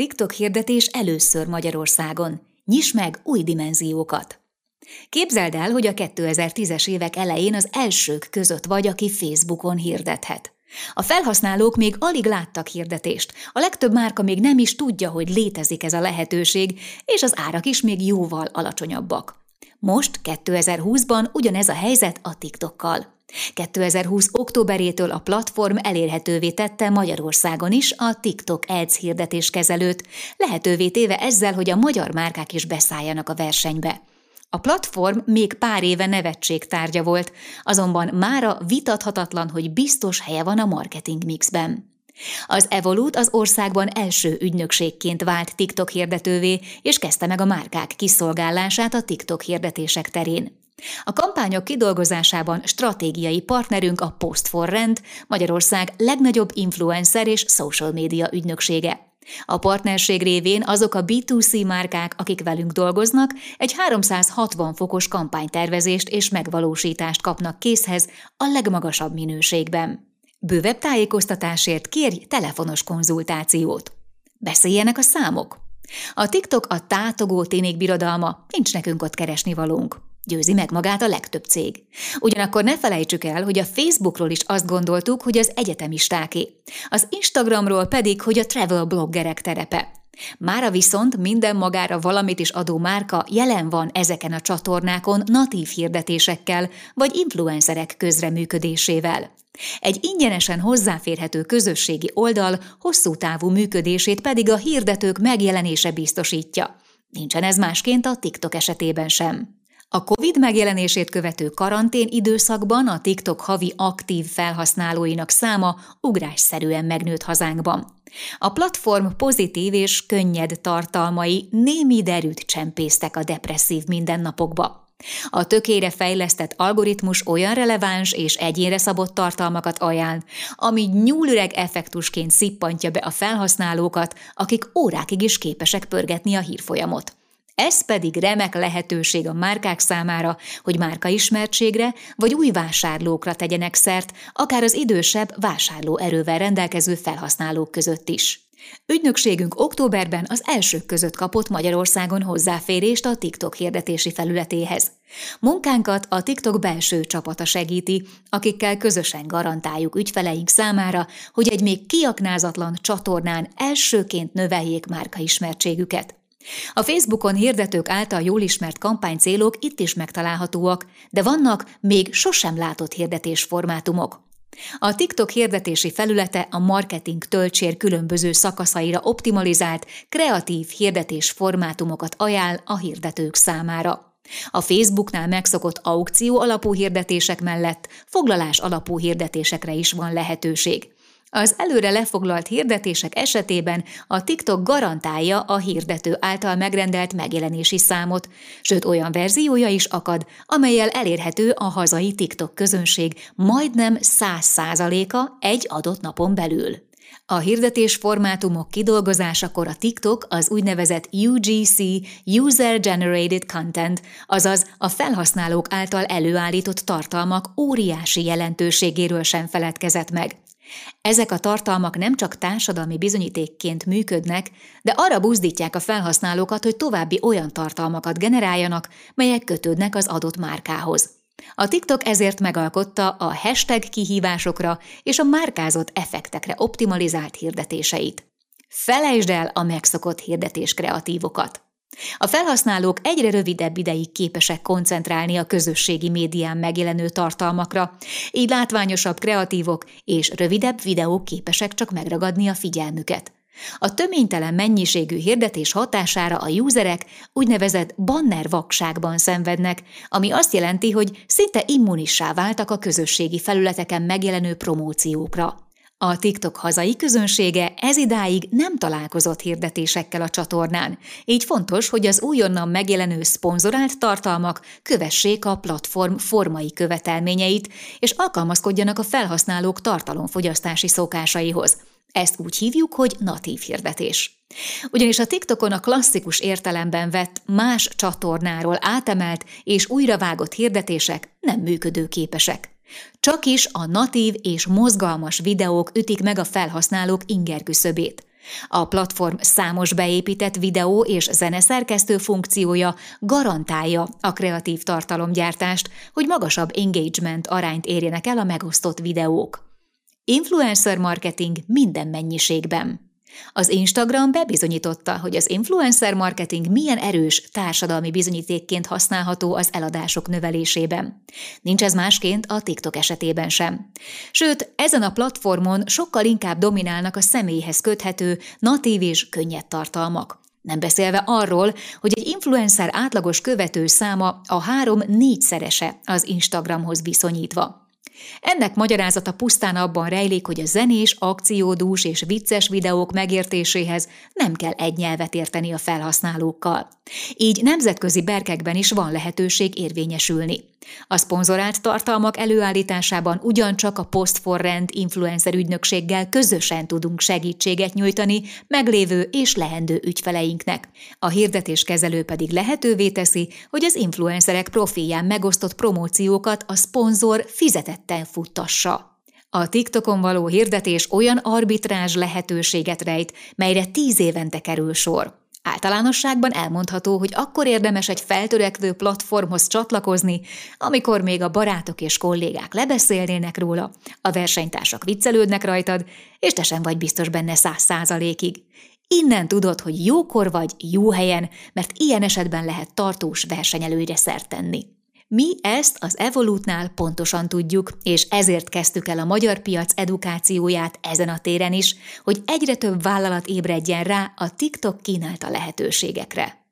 TikTok hirdetés először Magyarországon. Nyis meg új dimenziókat! Képzeld el, hogy a 2010-es évek elején az elsők között vagy, aki Facebookon hirdethet. A felhasználók még alig láttak hirdetést, a legtöbb márka még nem is tudja, hogy létezik ez a lehetőség, és az árak is még jóval alacsonyabbak. Most, 2020-ban ugyanez a helyzet a TikTokkal. 2020. októberétől a platform elérhetővé tette Magyarországon is a TikTok Ads hirdetéskezelőt, lehetővé téve ezzel, hogy a magyar márkák is beszálljanak a versenybe. A platform még pár éve nevetség tárgya volt, azonban mára vitathatatlan, hogy biztos helye van a marketing mixben. Az Evolut az országban első ügynökségként vált TikTok hirdetővé, és kezdte meg a márkák kiszolgálását a TikTok hirdetések terén. A kampányok kidolgozásában stratégiai partnerünk a Post for Rent, Magyarország legnagyobb influencer és social media ügynöksége. A partnerség révén azok a B2C márkák, akik velünk dolgoznak, egy 360 fokos kampánytervezést és megvalósítást kapnak készhez a legmagasabb minőségben. Bővebb tájékoztatásért kérj telefonos konzultációt. Beszéljenek a számok! A TikTok a tátogó ténék birodalma, nincs nekünk ott keresni valónk. Győzi meg magát a legtöbb cég. Ugyanakkor ne felejtsük el, hogy a Facebookról is azt gondoltuk, hogy az egyetemistáké, az Instagramról pedig, hogy a travel bloggerek terepe. Mára viszont minden magára valamit is adó márka jelen van ezeken a csatornákon natív hirdetésekkel vagy influencerek közreműködésével. Egy ingyenesen hozzáférhető közösségi oldal hosszú távú működését pedig a hirdetők megjelenése biztosítja. Nincsen ez másként a TikTok esetében sem. A COVID megjelenését követő karantén időszakban a TikTok havi aktív felhasználóinak száma ugrásszerűen megnőtt hazánkban. A platform pozitív és könnyed tartalmai némi derűt csempésztek a depresszív mindennapokba. A tökére fejlesztett algoritmus olyan releváns és egyénre szabott tartalmakat ajánl, ami nyúlüreg effektusként szippantja be a felhasználókat, akik órákig is képesek pörgetni a hírfolyamot. Ez pedig remek lehetőség a márkák számára, hogy márkaismertségre vagy új vásárlókra tegyenek szert, akár az idősebb vásárló erővel rendelkező felhasználók között is. Ügynökségünk októberben az elsők között kapott Magyarországon hozzáférést a TikTok hirdetési felületéhez. Munkánkat a TikTok belső csapata segíti, akikkel közösen garantáljuk ügyfeleink számára, hogy egy még kiaknázatlan csatornán elsőként növeljék márkaismertségüket. A Facebookon hirdetők által jól ismert kampánycélok itt is megtalálhatóak, de vannak még sosem látott hirdetésformátumok. A TikTok hirdetési felülete a marketing töltsér különböző szakaszaira optimalizált, kreatív hirdetés formátumokat ajánl a hirdetők számára. A Facebooknál megszokott aukció alapú hirdetések mellett foglalás alapú hirdetésekre is van lehetőség. Az előre lefoglalt hirdetések esetében a TikTok garantálja a hirdető által megrendelt megjelenési számot, sőt olyan verziója is akad, amelyel elérhető a hazai TikTok közönség majdnem 100%-a egy adott napon belül. A hirdetés formátumok kidolgozásakor a TikTok az úgynevezett UGC User Generated Content, azaz a felhasználók által előállított tartalmak óriási jelentőségéről sem feledkezett meg. Ezek a tartalmak nem csak társadalmi bizonyítékként működnek, de arra buzdítják a felhasználókat, hogy további olyan tartalmakat generáljanak, melyek kötődnek az adott márkához. A TikTok ezért megalkotta a hashtag kihívásokra és a márkázott effektekre optimalizált hirdetéseit. Felejtsd el a megszokott hirdetés kreatívokat! A felhasználók egyre rövidebb ideig képesek koncentrálni a közösségi médián megjelenő tartalmakra, így látványosabb kreatívok és rövidebb videók képesek csak megragadni a figyelmüket. A töménytelen mennyiségű hirdetés hatására a userek úgynevezett banner vakságban szenvednek, ami azt jelenti, hogy szinte immunissá váltak a közösségi felületeken megjelenő promóciókra. A TikTok hazai közönsége ez idáig nem találkozott hirdetésekkel a csatornán, így fontos, hogy az újonnan megjelenő szponzorált tartalmak kövessék a platform formai követelményeit, és alkalmazkodjanak a felhasználók tartalomfogyasztási szokásaihoz. Ezt úgy hívjuk, hogy natív hirdetés. Ugyanis a TikTokon a klasszikus értelemben vett más csatornáról átemelt és újravágott hirdetések nem működőképesek. Csak is a natív és mozgalmas videók ütik meg a felhasználók inger küszöbét. A platform számos beépített videó és zeneszerkesztő funkciója garantálja a kreatív tartalomgyártást, hogy magasabb engagement arányt érjenek el a megosztott videók. Influencer marketing minden mennyiségben. Az Instagram bebizonyította, hogy az influencer marketing milyen erős társadalmi bizonyítékként használható az eladások növelésében. Nincs ez másként a TikTok esetében sem. Sőt, ezen a platformon sokkal inkább dominálnak a személyhez köthető, natív és könnyed tartalmak. Nem beszélve arról, hogy egy influencer átlagos követő száma a három-négyszerese az Instagramhoz viszonyítva. Ennek magyarázata pusztán abban rejlik, hogy a zenés, akciódús és vicces videók megértéséhez nem kell egy nyelvet érteni a felhasználókkal. Így nemzetközi berkekben is van lehetőség érvényesülni. A szponzorált tartalmak előállításában ugyancsak a Postforrend influencer ügynökséggel közösen tudunk segítséget nyújtani meglévő és lehendő ügyfeleinknek. A hirdetéskezelő pedig lehetővé teszi, hogy az influencerek profilján megosztott promóciókat a szponzor fizetetten futtassa. A TikTokon való hirdetés olyan arbitrázs lehetőséget rejt, melyre tíz évente kerül sor. Általánosságban elmondható, hogy akkor érdemes egy feltörekvő platformhoz csatlakozni, amikor még a barátok és kollégák lebeszélnének róla, a versenytársak viccelődnek rajtad, és te sem vagy biztos benne száz százalékig. Innen tudod, hogy jókor vagy, jó helyen, mert ilyen esetben lehet tartós versenyelőre szert tenni. Mi ezt az Evolutnál pontosan tudjuk, és ezért kezdtük el a magyar piac edukációját ezen a téren is, hogy egyre több vállalat ébredjen rá a TikTok kínálta lehetőségekre.